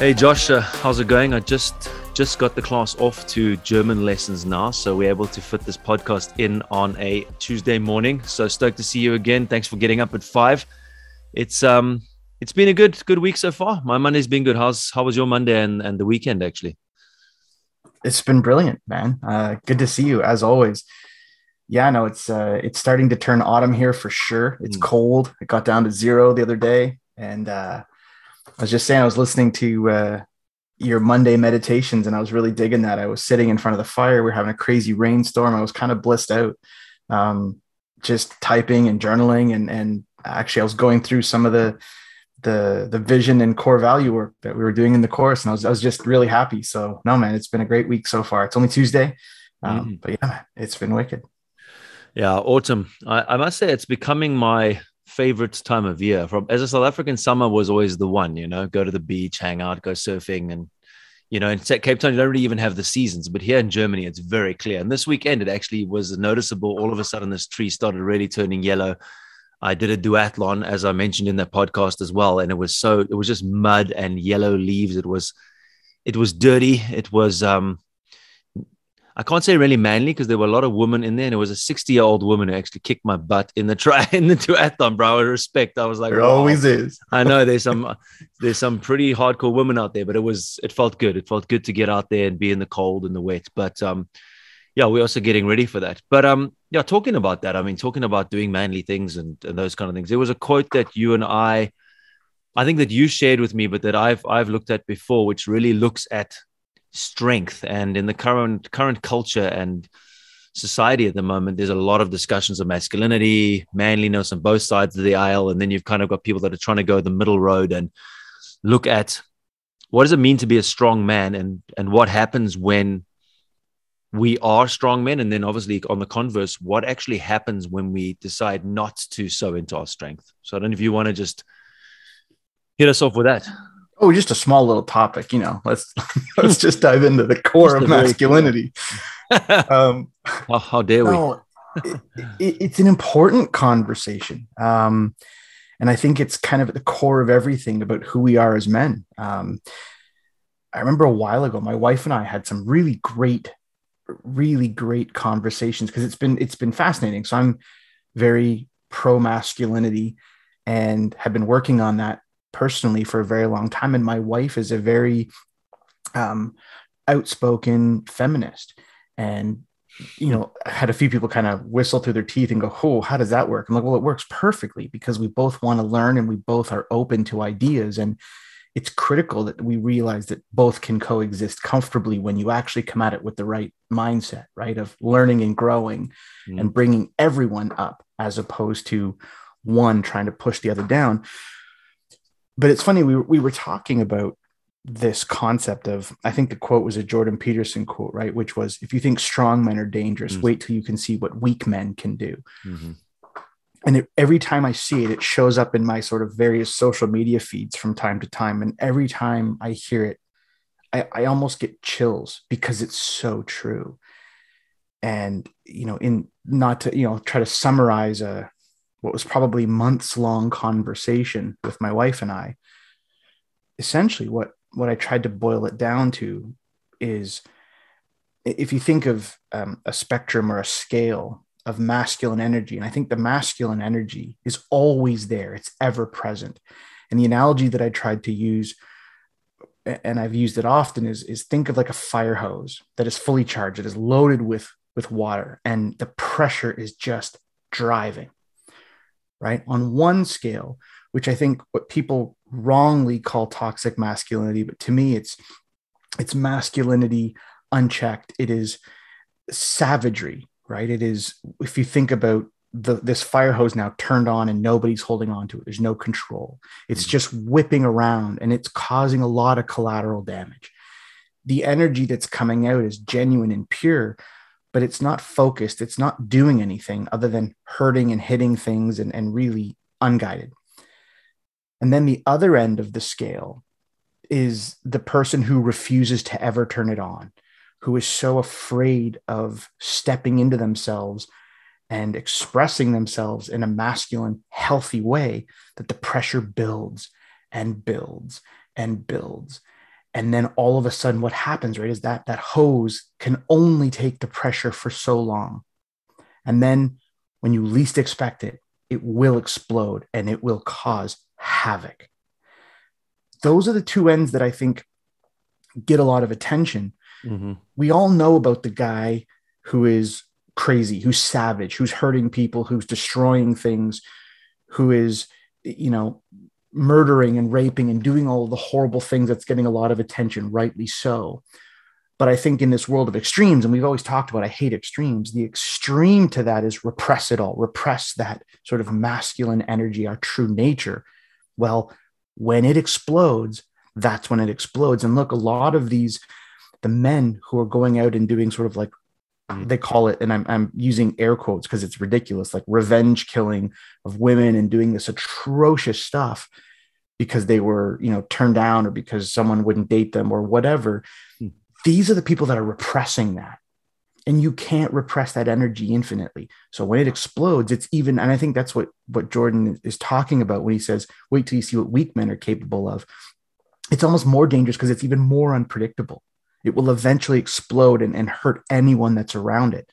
Hey Josh, uh, how's it going? I just just got the class off to German lessons now, so we're able to fit this podcast in on a Tuesday morning. So stoked to see you again. Thanks for getting up at five. It's um it's been a good good week so far. My Monday's been good. How's how was your Monday and, and the weekend actually? It's been brilliant, man. Uh, good to see you as always. Yeah, no, it's uh, it's starting to turn autumn here for sure. It's mm. cold. It got down to zero the other day, and uh, I was just saying, I was listening to uh, your Monday meditations and I was really digging that. I was sitting in front of the fire. We are having a crazy rainstorm. I was kind of blissed out, um, just typing and journaling. And, and actually, I was going through some of the, the, the vision and core value work that we were doing in the course. And I was, I was just really happy. So, no, man, it's been a great week so far. It's only Tuesday. Um, mm. But yeah, it's been wicked. Yeah, autumn. I, I must say, it's becoming my favorite time of year. From as a south african summer was always the one you know go to the beach hang out go surfing and you know in cape town you don't really even have the seasons but here in germany it's very clear. And this weekend it actually was noticeable. All of a sudden this tree started really turning yellow. I did a duathlon as i mentioned in that podcast as well and it was so it was just mud and yellow leaves. It was it was dirty. It was um I can't say really manly because there were a lot of women in there, and it was a 60 year old woman who actually kicked my butt in the try in the duathlon, bro. I respect. I was like, there always is. I know there's some there's some pretty hardcore women out there, but it was it felt good. It felt good to get out there and be in the cold and the wet. But um, yeah, we're also getting ready for that. But um, yeah, talking about that, I mean, talking about doing manly things and, and those kind of things. There was a quote that you and I, I think that you shared with me, but that I've I've looked at before, which really looks at strength. And in the current current culture and society at the moment there's a lot of discussions of masculinity manliness on both sides of the aisle. And then you've kind of got people that are trying to go the middle road and look at what does it mean to be a strong man and and what happens when we are strong men? And then obviously on the converse what actually happens when we decide not to sow into our strength? So i don't know if you want to just hit us off with that Oh, just a small little topic, you know. Let's let's just dive into the core of masculinity. um, how, how, dare we? No, it, it, it's an important conversation, um, and I think it's kind of at the core of everything about who we are as men. Um, I remember a while ago, my wife and I had some really great, really great conversations because it's been it's been fascinating. So I'm very pro masculinity and have been working on that personally for a very long time. And my wife is a very um, outspoken feminist. And, you know, I had a few people kind of whistle through their teeth and go, Oh, how does that work? I'm like, Well, it works perfectly because we both want to learn and we both are open to ideas. And it's critical that we realize that both can coexist comfortably when you actually come at it with the right mindset, right? Of learning and growing mm. and bringing everyone up as opposed to one trying to push the other down but it's funny we, we were talking about this concept of i think the quote was a jordan peterson quote right which was if you think strong men are dangerous mm-hmm. wait till you can see what weak men can do mm-hmm. and it, every time i see it it shows up in my sort of various social media feeds from time to time and every time i hear it i, I almost get chills because it's so true and you know in not to you know try to summarize a what was probably months long conversation with my wife and I, essentially what what I tried to boil it down to is if you think of um, a spectrum or a scale of masculine energy, and I think the masculine energy is always there, it's ever present. And the analogy that I tried to use, and I've used it often, is, is think of like a fire hose that is fully charged, it is loaded with, with water, and the pressure is just driving right? On one scale, which I think what people wrongly call toxic masculinity, but to me, it's it's masculinity unchecked. It is savagery, right? It is if you think about the this fire hose now turned on and nobody's holding on to it. There's no control. It's mm-hmm. just whipping around and it's causing a lot of collateral damage. The energy that's coming out is genuine and pure, but it's not focused. It's not doing anything other than hurting and hitting things and, and really unguided. And then the other end of the scale is the person who refuses to ever turn it on, who is so afraid of stepping into themselves and expressing themselves in a masculine, healthy way that the pressure builds and builds and builds. And then all of a sudden what happens right is that that hose can only take the pressure for so long. And then when you least expect it it will explode and it will cause havoc. Those are the two ends that i think get a lot of attention. Mm-hmm. we all know about the guy who is crazy who's savage who's hurting people who's destroying things who is you know murdering and raping and doing all the horrible things that's getting a lot of attention, rightly so. But I think in this world of extremes, and we've always talked about, I hate extremes, the extreme to that is repress it all, repress that sort of masculine energy, our true nature. Well, when it explodes, that's when it explodes. And look, a lot of these, the men who are going out and doing sort of like they call it, and I'm, I'm using air quotes because it's ridiculous, like revenge killing of women and doing this atrocious stuff because they were, you know, turned down or because someone wouldn't date them or whatever. Hmm. These are the people that are repressing that. And you can't repress that energy infinitely. So when it explodes, it's even, and I think that's what what Jordan is talking about when he says, wait till you see what weak men are capable of. It's almost more dangerous because it's even more unpredictable it will eventually explode and, and hurt anyone that's around it.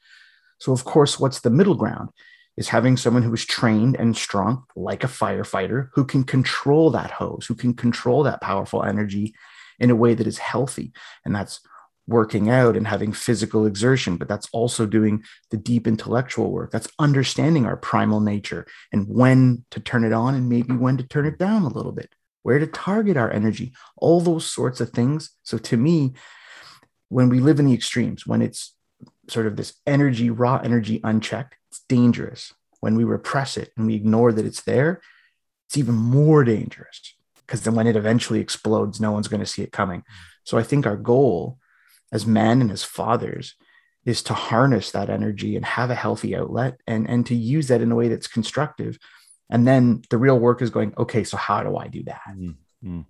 So, of course, what's the middle ground? Is having someone who is trained and strong, like a firefighter, who can control that hose, who can control that powerful energy in a way that is healthy. And that's working out and having physical exertion, but that's also doing the deep intellectual work. That's understanding our primal nature and when to turn it on and maybe when to turn it down a little bit, where to target our energy, all those sorts of things. So to me, when we live in the extremes, when it's sort of this energy, raw energy unchecked, it's dangerous. When we repress it and we ignore that it's there, it's even more dangerous because then when it eventually explodes, no one's going to see it coming. So I think our goal as men and as fathers is to harness that energy and have a healthy outlet and, and to use that in a way that's constructive. And then the real work is going, okay, so how do I do that? Mm-hmm.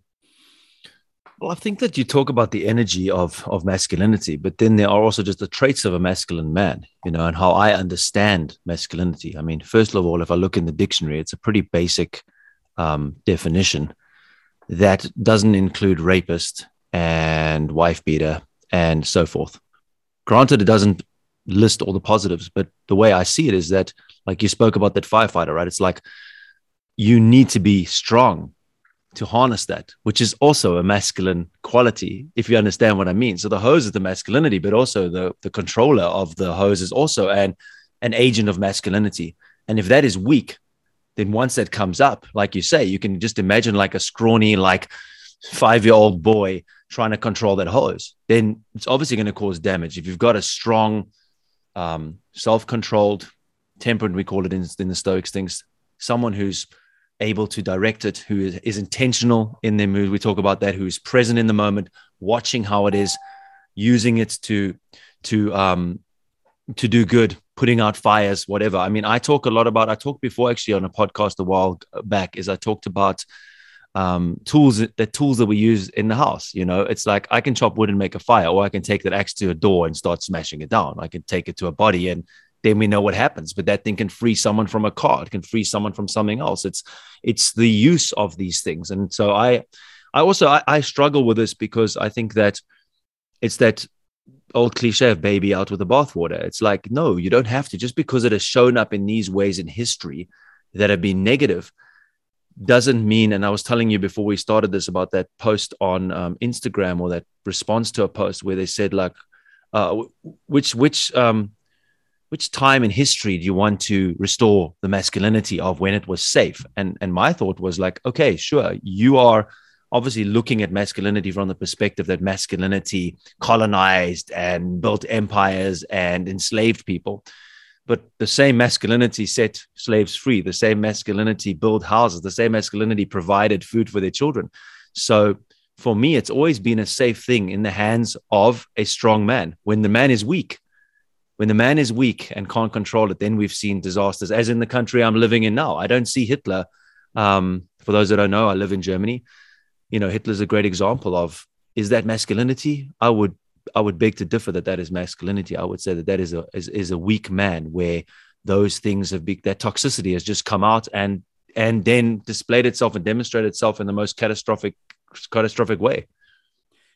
Well, I think that you talk about the energy of of masculinity, but then there are also just the traits of a masculine man, you know, and how I understand masculinity. I mean, first of all, if I look in the dictionary, it's a pretty basic um, definition that doesn't include rapist and wife beater and so forth. Granted, it doesn't list all the positives, but the way I see it is that, like you spoke about that firefighter, right? It's like you need to be strong to harness that, which is also a masculine quality, if you understand what I mean. So the hose is the masculinity, but also the, the controller of the hose is also an, an agent of masculinity. And if that is weak, then once that comes up, like you say, you can just imagine like a scrawny, like five year old boy trying to control that hose, then it's obviously going to cause damage. If you've got a strong, um, self controlled, temperate, we call it in, in the Stoics things, someone who's able to direct it, who is, is intentional in their mood. We talk about that, who is present in the moment, watching how it is, using it to to um to do good, putting out fires, whatever. I mean, I talk a lot about. I talked before actually on a podcast a while back. Is I talked about um, tools the tools that we use in the house. You know, it's like I can chop wood and make a fire, or I can take that axe to a door and start smashing it down. I can take it to a body and then we know what happens. But that thing can free someone from a car. It can free someone from something else. It's it's the use of these things. And so I I also I, I struggle with this because I think that it's that old cliche of baby out with the bathwater. It's like, no, you don't have to. Just because it has shown up in these ways in history that have been negative doesn't mean. And I was telling you before we started this about that post on um, Instagram or that response to a post where they said like, uh, which which um, which time in history do you want to restore the masculinity of when it was safe? And and my thought was like, okay, sure, you are obviously looking at masculinity from the perspective that masculinity colonized and built empires and enslaved people. But the same masculinity set slaves free, the same masculinity built houses, the same masculinity provided food for their children. So for me, it's always been a safe thing in the hands of a strong man. When the man is weak, when the man is weak and can't control it, then we've seen disasters, as in the country I'm living in now. I don't see Hitler. Um, for those that don't know, I live in Germany. You know, Hitler's a great example of is that masculinity? I would I would beg to differ that that is masculinity. I would say that that is a is, is a weak man where those things have been that toxicity has just come out and and then displayed itself and demonstrated itself in the most catastrophic catastrophic way.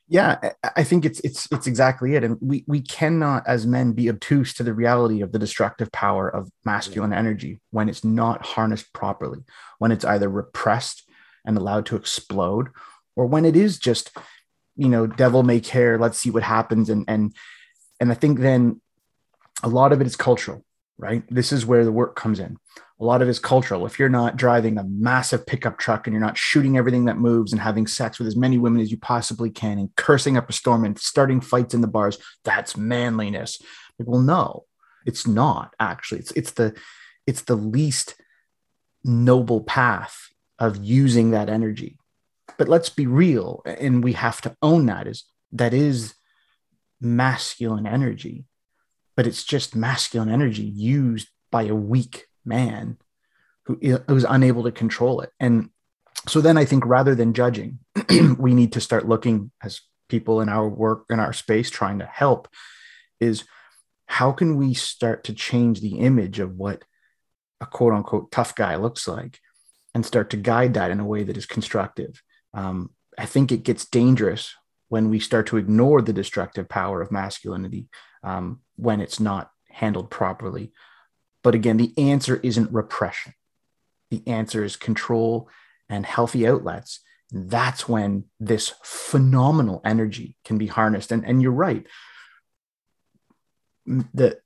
Yeah, I think it's it's it's exactly it, and we we cannot as men be obtuse to the reality of the destructive power of masculine energy when it's not harnessed properly, when it's either repressed and allowed to explode, or when it is just, you know, devil may care, let's see what happens, and and and I think then a lot of it is cultural, right? This is where the work comes in a lot of it is cultural. If you're not driving a massive pickup truck and you're not shooting everything that moves and having sex with as many women as you possibly can and cursing up a storm and starting fights in the bars, that's manliness. Like, well, no, it's not actually. It's it's the it's the least noble path of using that energy. But let's be real, and we have to own that is that is masculine energy, but it's just masculine energy used by a weak man who was unable to control it. And so then I think rather than judging, we need to start looking as people in our work in our space trying to help is how can we start to change the image of what a quote unquote tough guy looks like and start to guide that in a way that is constructive. Um, I think it gets dangerous when we start to ignore the destructive power of masculinity um, when it's not handled properly but again, the answer isn't repression. The answer is control and healthy outlets. That's when this phenomenal energy can be harnessed. And, and you're right. The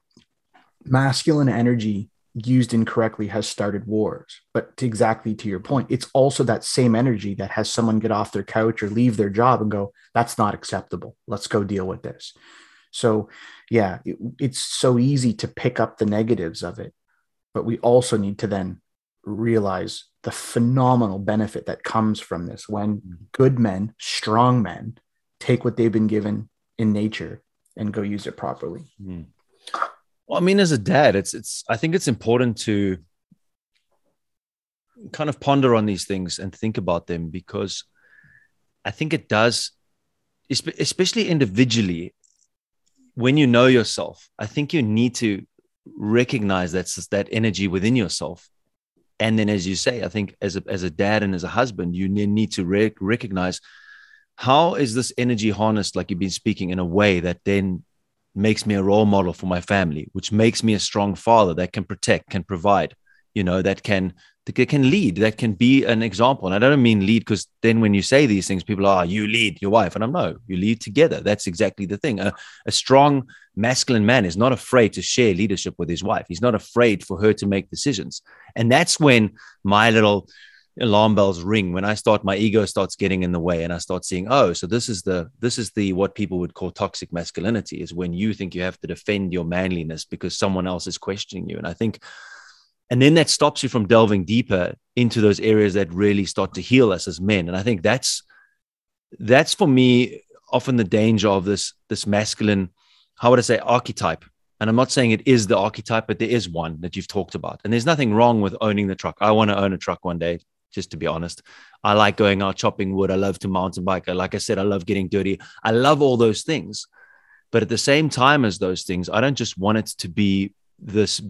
masculine energy used incorrectly has started wars. But to exactly to your point, it's also that same energy that has someone get off their couch or leave their job and go, that's not acceptable. Let's go deal with this. So, yeah, it, it's so easy to pick up the negatives of it, but we also need to then realize the phenomenal benefit that comes from this when mm-hmm. good men, strong men, take what they've been given in nature and go use it properly. Mm. Well, I mean, as a dad, it's it's I think it's important to kind of ponder on these things and think about them because I think it does, especially individually, when you know yourself, I think you need to recognize that's that energy within yourself. And then, as you say, I think as a, as a dad and as a husband, you need to re- recognize how is this energy harnessed, like you've been speaking, in a way that then makes me a role model for my family, which makes me a strong father that can protect, can provide, you know, that can that can lead, that can be an example. And I don't mean lead because then when you say these things, people are, you lead your wife. And I'm no, you lead together. That's exactly the thing. A, a strong masculine man is not afraid to share leadership with his wife. He's not afraid for her to make decisions. And that's when my little alarm bells ring when i start my ego starts getting in the way and i start seeing oh so this is the this is the what people would call toxic masculinity is when you think you have to defend your manliness because someone else is questioning you and i think and then that stops you from delving deeper into those areas that really start to heal us as men. And i think that's that's for me often the danger of this this masculine how would i say archetype? And i'm not saying it is the archetype but there is one that you've talked about. And there's nothing wrong with owning the truck. I want to own a truck one day just to be honest. I like going out chopping wood. I love to mountain bike. Like i said i love getting dirty. I love all those things. But at the same time as those things i don't just want it to be this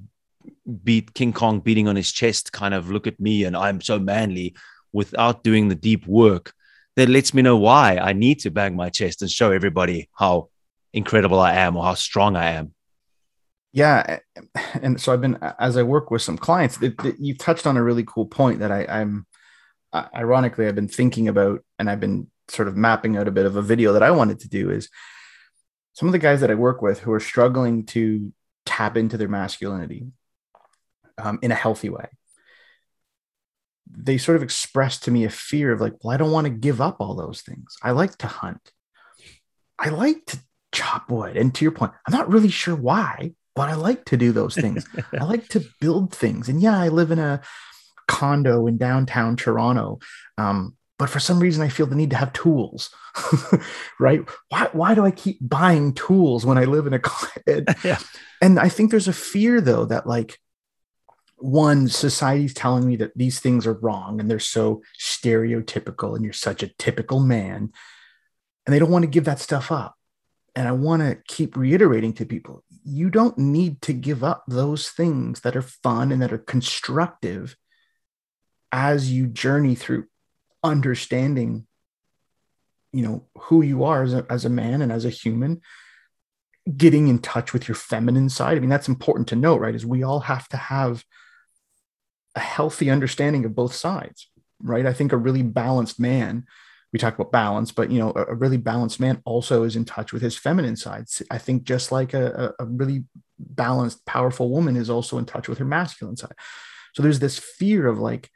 beat King Kong beating on his chest, kind of look at me and I'm so manly without doing the deep work that lets me know why I need to bang my chest and show everybody how incredible I am or how strong I am. Yeah. And so I've been, as I work with some clients, it, it, you touched on a really cool point that I, I'm ironically, I've been thinking about and I've been sort of mapping out a bit of a video that I wanted to do is some of the guys that I work with who are struggling to tap into their masculinity um, in a healthy way. They sort of expressed to me a fear of like, well, I don't want to give up all those things. I like to hunt. I like to chop wood. And to your point, I'm not really sure why, but I like to do those things. I like to build things. And yeah, I live in a condo in downtown Toronto. Um, but for some reason I feel the need to have tools, right? Why, why do I keep buying tools when I live in a, yeah. and I think there's a fear though, that like, one society's telling me that these things are wrong and they're so stereotypical and you're such a typical man and they don't want to give that stuff up. And i want to keep reiterating to people you don't need to give up those things that are fun and that are constructive as you journey through understanding you know who you are as a, as a man and as a human. Getting in touch with your feminine side i mean that's important to note right is we all have to have a healthy understanding of both sides right? I think a really balanced man we talk about balance but you know a, a really balanced man also is in touch with his feminine sides. I think just like a, a really balanced powerful woman is also in touch with her masculine side. So there's this fear of like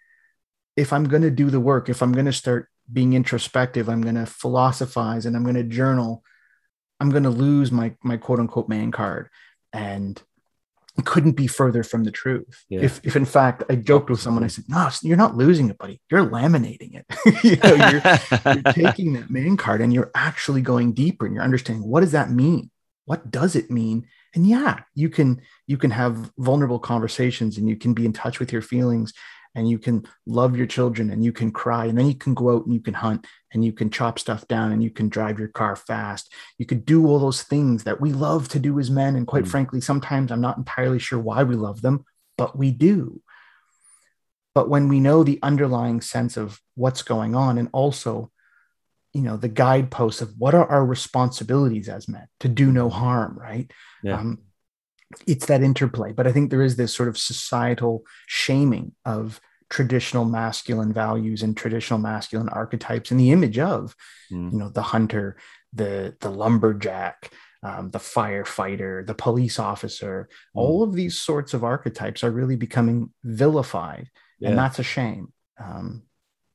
if i'm going to do the work if i'm going to start being introspective i'm going to philosophize and i'm going to journal i'm going to lose my my quote unquote man card. And couldn't be further from the truth. Yeah. If, if in fact I joked with someone, I said, "No, you're not losing it, buddy. You're laminating it. you know, you're, you're taking that man card and you're actually going deeper and you're understanding what does that mean? What does it mean? And yeah, you can you can have vulnerable conversations and you can be in touch with your feelings and you can love your children and you can cry and then you can go out and you can hunt and you can chop stuff down and you can drive your car fast you could do all those things that we love to do as men and quite mm. frankly sometimes i'm not entirely sure why we love them but we do but when we know the underlying sense of what's going on and also you know the guideposts of what are our responsibilities as men to do no harm right yeah. um, it's that interplay. But I think there is this sort of societal shaming of traditional masculine values and traditional masculine archetypes and the image of, mm. you know, the hunter, the the lumberjack, um, the firefighter, the police officer. Mm. All of these sorts of archetypes are really becoming vilified, yeah. and that's a shame. Um,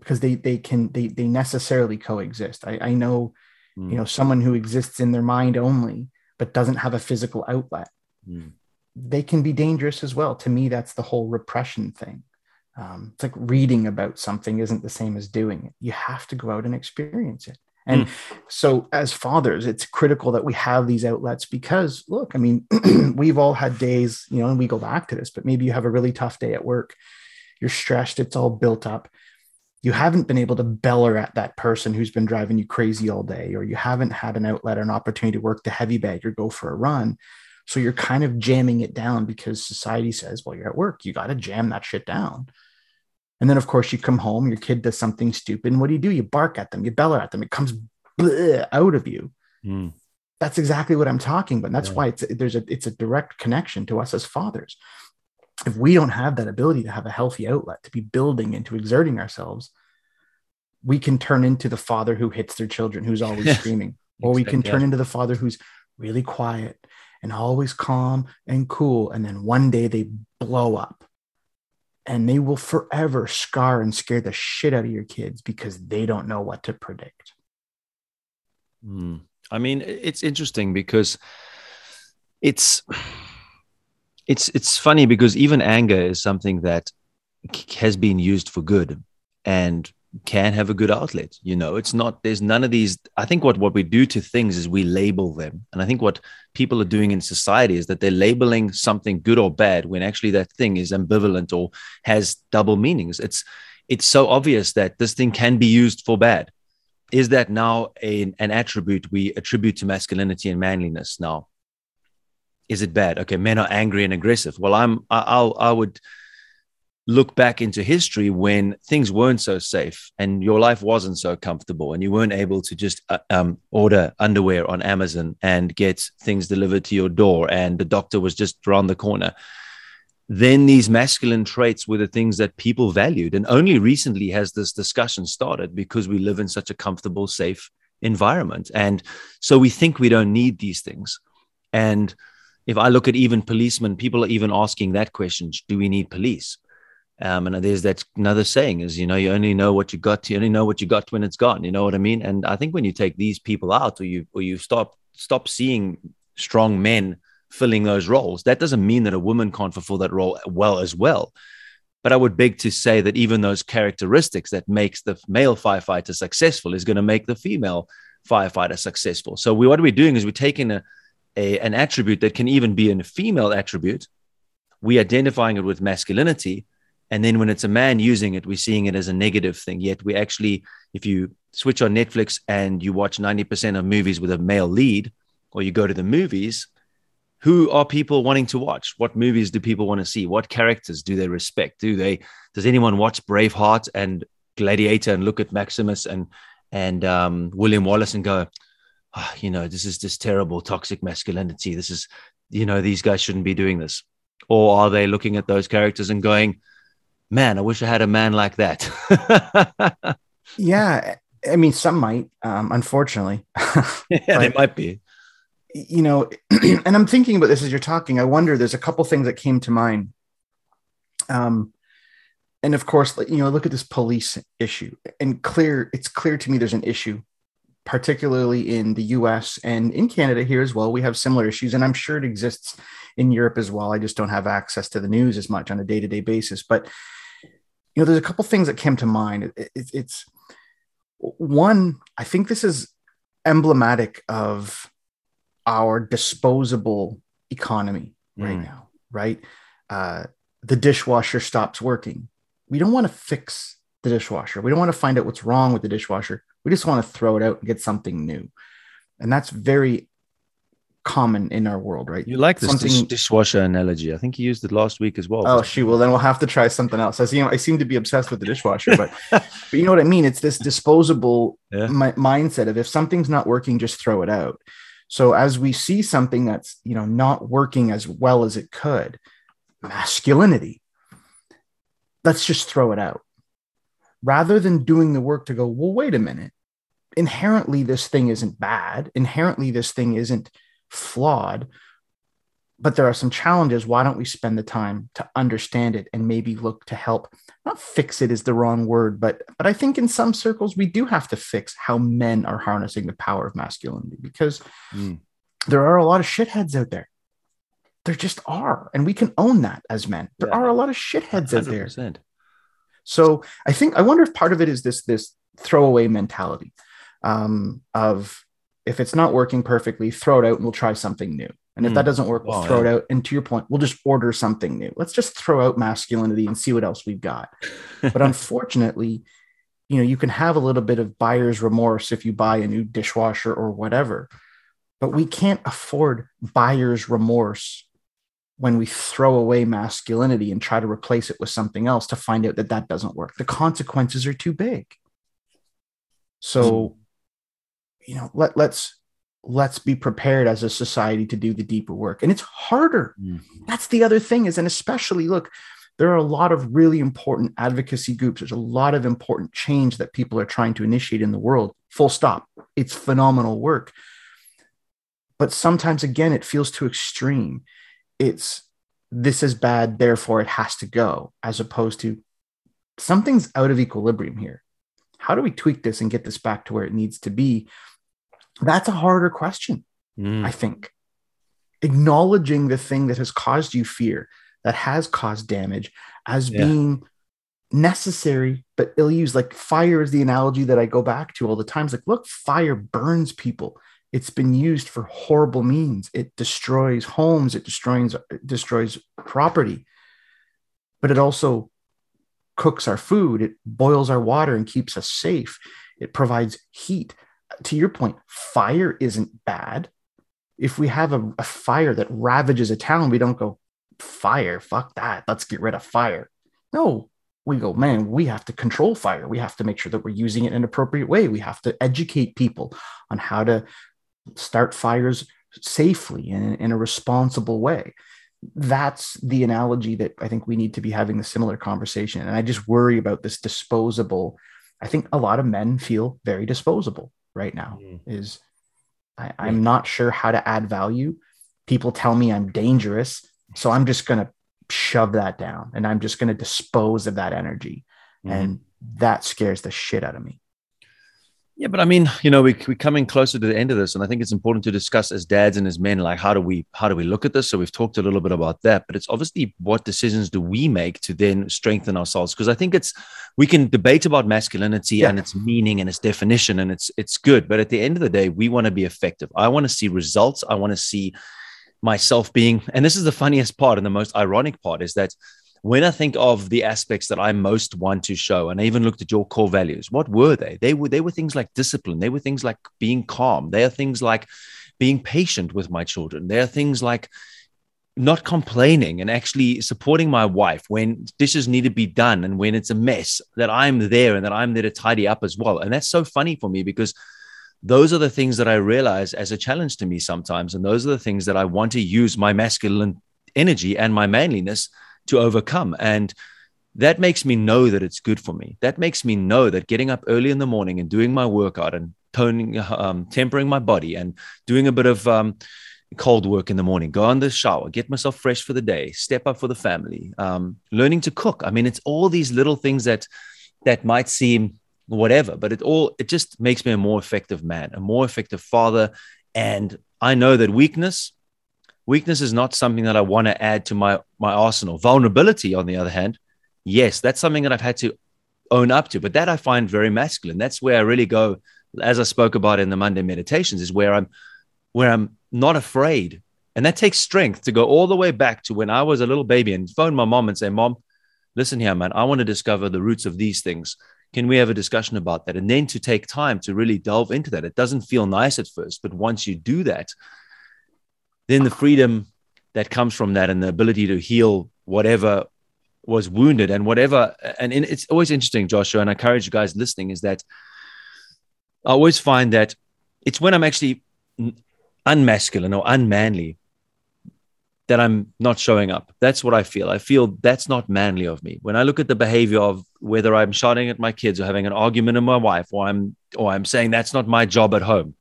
because they they can they they necessarily coexist. I, I know, mm. you know, someone who exists in their mind only, but doesn't have a physical outlet mm. they can be dangerous as well. To me, that's the whole repression thing. Um, it's like reading about something isn't the same as doing it. You have to go out and experience it. And mm. so, as fathers, it's critical that we have these outlets because, look, I mean, we've all had days, you know, and we go back to this, but maybe you have a really tough day at work. You're stressed, it's all built up. You haven't been able to beller at that person who's been driving you crazy all day, or you haven't had an outlet or an opportunity to work the heavy bag or go for a run. So you're kind of jamming it down because society says, well, you're at work, you got to jam that shit down. And then, of course, you come home, your kid does something stupid. And what do you do? You bark at them, you bellow at them. It comes out of you. Mm. That's exactly what I'm talking about. And that's yeah. why it's there's a it's a direct connection to us as fathers. If we don't have that ability to have a healthy outlet, to be building and to exerting ourselves, we can turn into the father who hits their children, who's always screaming, or we can turn into the father who's really quiet and always calm and cool. And then one day they blow up and they will forever scar and scare the shit out of your kids because they don't know what to predict. Mm. I mean, it's interesting because it's it's it's funny because even anger is something that has been used for good and can have a good outlet you know? It's not there's none of these i think what what we do to things is we label them. And i think what people are doing in society is that they're labeling something good or bad when actually that thing is ambivalent or has double meanings. It's it's so obvious that this thing can be used for bad. Is that now a, an attribute we attribute to masculinity and manliness? Now is it bad? Okay men are angry and aggressive. Well i'm I, i'll i would look back into history when things weren't so safe and your life wasn't so comfortable and you weren't able to just uh, um, order underwear on Amazon and get things delivered to your door and the doctor was just around the corner. Then these masculine traits were the things that people valued and only recently has this discussion started because we live in such a comfortable safe environment. And so we think we don't need these things. And if i look at even policemen people are even asking that question do we need police um, and there's that another saying is, you know, you only know what you got. You only know what you got when it's gone. You know what I mean? And I think when you take these people out, or you or you stop stop seeing strong men filling those roles, that doesn't mean that a woman can't fulfill that role well as well. But I would beg to say that even those characteristics that makes the male firefighter successful is going to make the female firefighter successful. So we, what are we doing is we're taking a, a an attribute that can even be a female attribute, we identifying it with masculinity and then when it's a man using it, we're seeing it as a negative thing. Yet we actually, if you switch on Netflix and you watch 90% of movies with a male lead, or you go to the movies, who are people wanting to watch? What movies do people want to see? What characters do they respect? Do they does anyone watch Braveheart and Gladiator and look at Maximus and and um, William Wallace and go, oh, you know, this is just terrible toxic masculinity. This is, you know, these guys shouldn't be doing this? Or are they looking at those characters and going, man, I wish I had a man like that? yeah. I mean, some might, um, unfortunately. yeah, they might be. You know, and I'm thinking about this as you're talking. I wonder, there's a couple things that came to mind. Um, and of course, you know, look at this police issue, and clear, it's clear to me there's an issue particularly in the US and in Canada here as well. We have similar issues, and I'm sure it exists in Europe as well. I just don't have access to the news as much on a day to day basis. But, you know, there's a couple things that came to mind. It, it, it's one, I think this is emblematic of our disposable economy right mm. now, right? Uh, the dishwasher stops working. We don't want to fix the dishwasher. We don't want to find out what's wrong with the dishwasher. We just want to throw it out and get something new. And that's very common in our world, right? You like this something... dish- dishwasher analogy. I think you used it last week as well. Oh, she will. Then we'll have to try something else. I see. I seem to be obsessed with the dishwasher, but but you know what I mean. It's this disposable yeah. mi- mindset of if something's not working, just throw it out. So as we see something that's you know not working as well as it could, masculinity. Let's just throw it out rather than doing the work to go, well, wait a minute. Inherently, this thing isn't bad. Inherently, this thing isn't flawed. But there are some challenges. Why don't we spend the time to understand it and maybe look to help? Not fix it is the wrong word, but but I think in some circles we do have to fix how men are harnessing the power of masculinity because mm. there are a lot of shitheads out there. There just are, and we can own that as men. There yeah. are a lot of shitheads 100%. out there so I think I wonder if part of it is this this throwaway mentality um, of if it's not working perfectly, throw it out and we'll try something new. And if mm. that doesn't work, we'll throw yeah. it out. And to your point, we'll just order something new. Let's just throw out masculinity and see what else we've got. but unfortunately, you know, you can have a little bit of buyer's remorse if you buy a new dishwasher or whatever. But we can't afford buyer's remorse when we throw away masculinity and try to replace it with something else to find out that that doesn't work. The consequences are too big. So, mm. You know, let let's let's be prepared as a society to do the deeper work. And it's harder. Mm. That's the other thing is and especially look, there are a lot of really important advocacy groups. There's a lot of important change that people are trying to initiate in the world. Full stop. It's phenomenal work. But sometimes again it feels too extreme it's this is bad, therefore it has to go, as opposed to something's out of equilibrium here. How do we tweak this and get this back to where it needs to be? That's a harder question, mm. I think. Acknowledging the thing that has caused you fear, that has caused damage, as yeah. being necessary but ill used. Like fire is the analogy that I go back to all the times. Like, look, fire burns people. It's been used for horrible means. It destroys homes, it destroys, it destroys property, but it also cooks our food, it boils our water and keeps us safe. It provides heat. To your point, fire isn't bad. If we have a, a fire that ravages a town, we don't go, fire, fuck that, let's get rid of fire. No, we go, man, we have to control fire. We have to make sure that we're using it in an appropriate way. We have to educate people on how to start fires safely and in a responsible way. That's the analogy that I think we need to be having the similar conversation. And I just worry about this disposable. I think a lot of men feel very disposable right now. Mm. Is I, I'm not sure how to add value. People tell me I'm dangerous. So I'm just going to shove that down and I'm just going to dispose of that energy. Mm. And that scares the shit out of me. Yeah, but I mean, you know, we, we're coming closer to the end of this, and I think it's important to discuss as dads and as men, like how do we how do we look at this? So we've talked a little bit about that, but it's obviously what decisions do we make to then strengthen ourselves? Because I think it's we can debate about masculinity yeah. and its meaning and its definition, and it's it's good, but at the end of the day, we want to be effective. I want to see results. I want to see myself being, and this is the funniest part and the most ironic part is that when I think of the aspects that I most want to show, and I even looked at your core values, what were they? They were they were things like discipline. They were things like being calm. They are things like being patient with my children. They are things like not complaining and actually supporting my wife when dishes need to be done and when it's a mess that I'm there and that I'm there to tidy up as well. And that's so funny for me because those are the things that I realize as a challenge to me sometimes. And those are the things that I want to use my masculine energy and my manliness to overcome. And that makes me know that it's good for me. That makes me know that getting up early in the morning and doing my workout and toning, um, tempering my body and doing a bit of, um, cold work in the morning, go in the shower, get myself fresh for the day, step up for the family, um, learning to cook. I mean, it's all these little things that that might seem whatever, but it all it just makes me a more effective man, a more effective father. And I know that weakness, weakness is not something that I want to add to my my arsenal. Vulnerability, on the other hand, yes, that's something that I've had to own up to, but that I find very masculine. That's where I really go, as I spoke about in the Monday meditations, is where I'm where I'm not afraid. And that takes strength to go all the way back to when I was a little baby and phone my mom and say, Mom, listen here, man, I want to discover the roots of these things. Can we have a discussion about that? And then to take time to really delve into that. It doesn't feel nice at first, but once you do that, then the freedom that comes from that and the ability to heal whatever was wounded and whatever. And it's always interesting, Joshua, and I encourage you guys listening is that I always find that it's when I'm actually unmasculine or unmanly that I'm not showing up. That's what I feel. I feel that's not manly of me. When I look at the behavior of whether I'm shouting at my kids or having an argument with my wife or I'm or I'm saying that's not my job at home.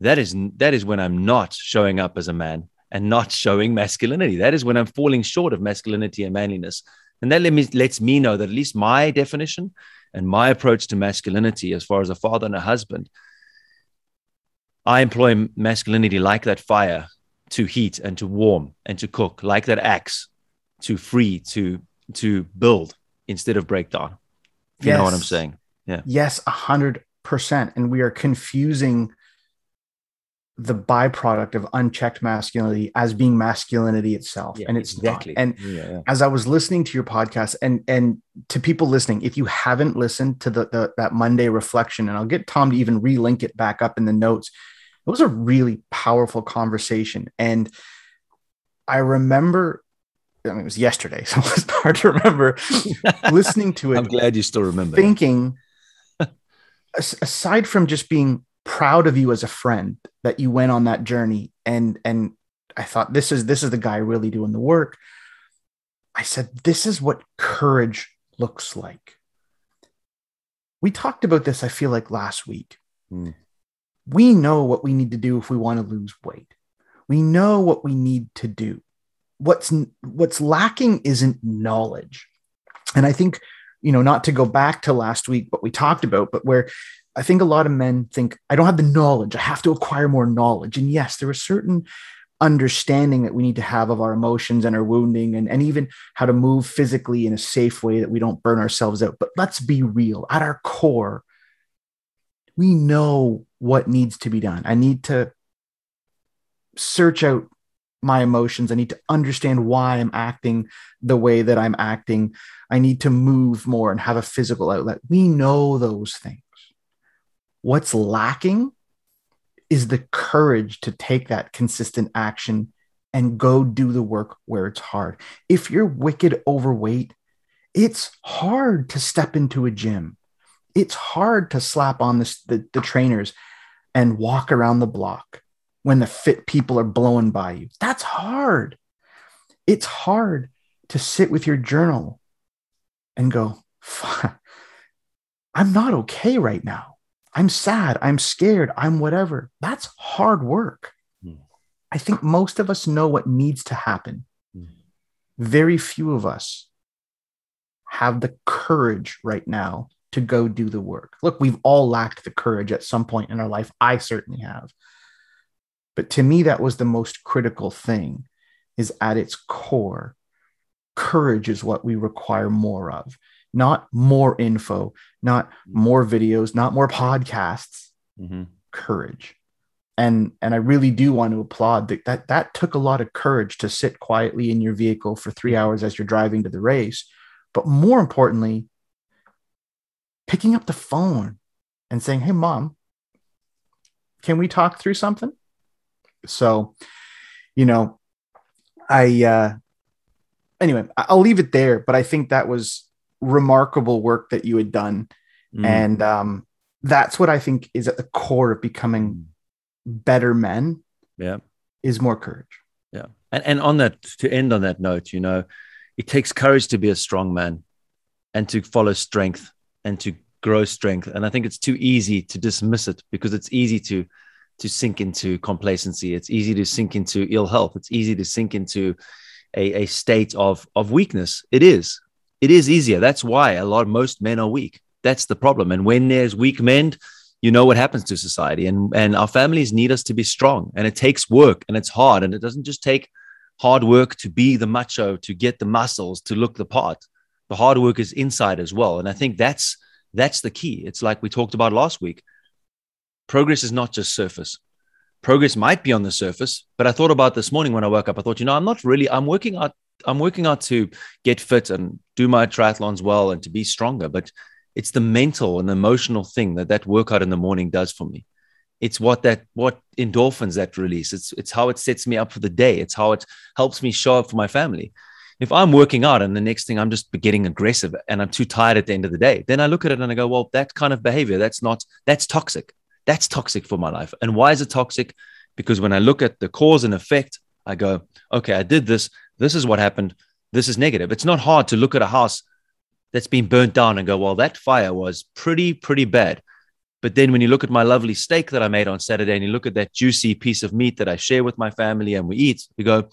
That is that is when I'm not showing up as a man and not showing masculinity. That is when I'm falling short of masculinity and manliness. And that let me, lets me know that at least my definition and my approach to masculinity as far as a father and a husband I employ masculinity like that fire to heat and to warm and to cook, like that axe to free, to to build instead of break down. If yes. you know what I'm saying. Yeah. Yes, a hundred percent. And we are confusing the byproduct of unchecked masculinity as being masculinity itself yeah, and it's exactly not. and yeah, yeah. as i was listening to your podcast and and to people listening if you haven't listened to the, the that monday reflection and i'll get tom to even relink it back up in the notes it was a really powerful conversation. And I remember, I mean, it was yesterday, so it's hard to remember listening to it. I'm glad you still remember. Thinking, aside from just being proud of you as a friend that you went on that journey and and I thought this is this is the guy really doing the work. I said this is what courage looks like. We talked about this I feel like last week. Mm we know what we need to do if we want to lose weight. We know what we need to do. What's what's lacking isn't knowledge. And I think, you know, not to go back to last week what we talked about, but where I think a lot of men think I don't have the knowledge. I have to acquire more knowledge. And yes, there are certain understanding that we need to have of our emotions and our wounding and, and even how to move physically in a safe way that we don't burn ourselves out. But let's be real. At our core, we know what needs to be done. I need to search out my emotions. I need to understand why I'm acting the way that I'm acting. I need to move more and have a physical outlet. We know those things. What's lacking is the courage to take that consistent action and go do the work where it's hard. If you're wicked overweight, it's hard to step into a gym it's hard to slap on the, the trainers and walk around the block when the fit people are blowing by you. That's hard. It's hard to sit with your journal and go, I'm not okay right now. I'm sad. I'm scared. I'm whatever. That's hard work. Mm. I think most of us know what needs to happen. Mm. Very few of us have the courage right now to go do the work. Look, we've all lacked the courage at some point in our life. I certainly have. But to me, that was the most critical thing is at its core, courage is what we require more of, not more info, not more videos, not more podcasts, mm-hmm. courage. And, and I really do want to applaud that, that that took a lot of courage to sit quietly in your vehicle for three hours as you're driving to the race. But more importantly, picking up the phone and saying, Hey, mom, can we talk through something? So, you know, I uh anyway, I'll leave it there, but I think that was remarkable work that you had done. Mm. And um that's what I think is at the core of becoming mm. better men. Yeah. Is more courage. Yeah. And and on that to end on that note, you know, it takes courage to be a strong man and to follow strength and to grow strength. And I think it's too easy to dismiss it because it's easy to to sink into complacency. It's easy to sink into ill health. It's easy to sink into a, a state of of weakness. It is. It is easier. That's why a lot of most men are weak. That's the problem. And when there's weak men, you know what happens to society. And and our families need us to be strong. And it takes work and it's hard. And it doesn't just take hard work to be the macho, to get the muscles, to look the part. The hard work is inside as well. And I think that's that's the key. It's like we talked about last week. Progress is not just surface. Progress might be on the surface, but I thought about this morning when I woke up. I thought, you know, I'm not really. I'm working out. I'm working out to get fit and do my triathlons well and to be stronger. But it's the mental and emotional thing that that workout in the morning does for me. It's what that what endorphins that release. It's it's how it sets me up for the day. It's how it helps me show up for my family. If i'm working out and the next thing i'm just getting aggressive and i'm too tired at the end of the day then i look at it and i go well that kind of behavior that's not that's toxic. That's toxic for my life. And why is it toxic? Because when i look at the cause and effect i go okay i did this. This is what happened this is negative it's not hard to look at a house that's been burnt down and go well that fire was pretty pretty bad but then when you look at my lovely steak that I made on Saturday and you look at that juicy piece of meat that I share with my family and we eat, you go,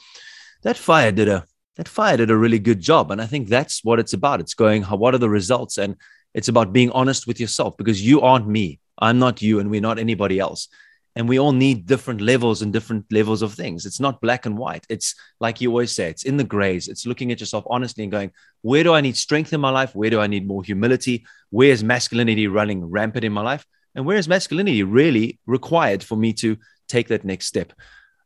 that fire did a that fire did a really good job. And I think that's what it's about. It's going, what are the results? And it's about being honest with yourself because you aren't me. I'm not you, and we're not anybody else. And we all need different levels and different levels of things. It's not black and white. It's like you always say, it's in the grays. It's looking at yourself honestly and going, where do I need strength in my life? Where do I need more humility? Where is masculinity running rampant in my life? And where is masculinity really required for me to take that next step?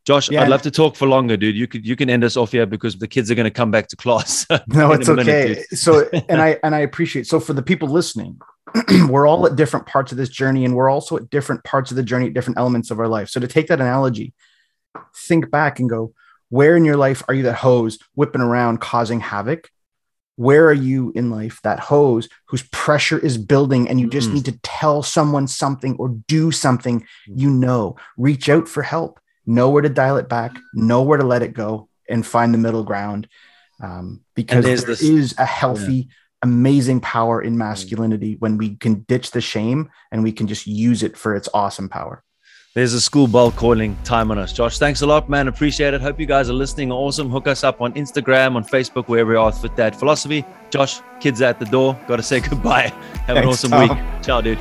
Josh, yeah. I'd love to talk for longer, dude. You could you can end us off here because the kids are going to come back to class. no, it's okay. Minute, so and I and I appreciate. So for the people listening, we're all at different parts of this journey, and we're also at different parts of the journey, at different elements of our life. So to take that analogy, think back and go, where in your life are you that hose whipping around causing havoc? where are you in life that hose whose pressure is building and you just mm. need to tell someone something or do something you know reach out for help know where to dial it back know where to let it go and find the middle ground um, because there this, is a healthy yeah. Amazing power in hmm. masculinity when we can ditch the shame and we can just use it for its awesome power there's a school bell calling time on us. Josh, thanks a lot, man. Appreciate it. Hope you guys are listening. Awesome. Hook us up on Instagram, on Facebook, wherever we are Fit Dad Philosophy. Josh, kids at the door. Got to say goodbye. Have thanks, an awesome Tom. week. Ciao, dude.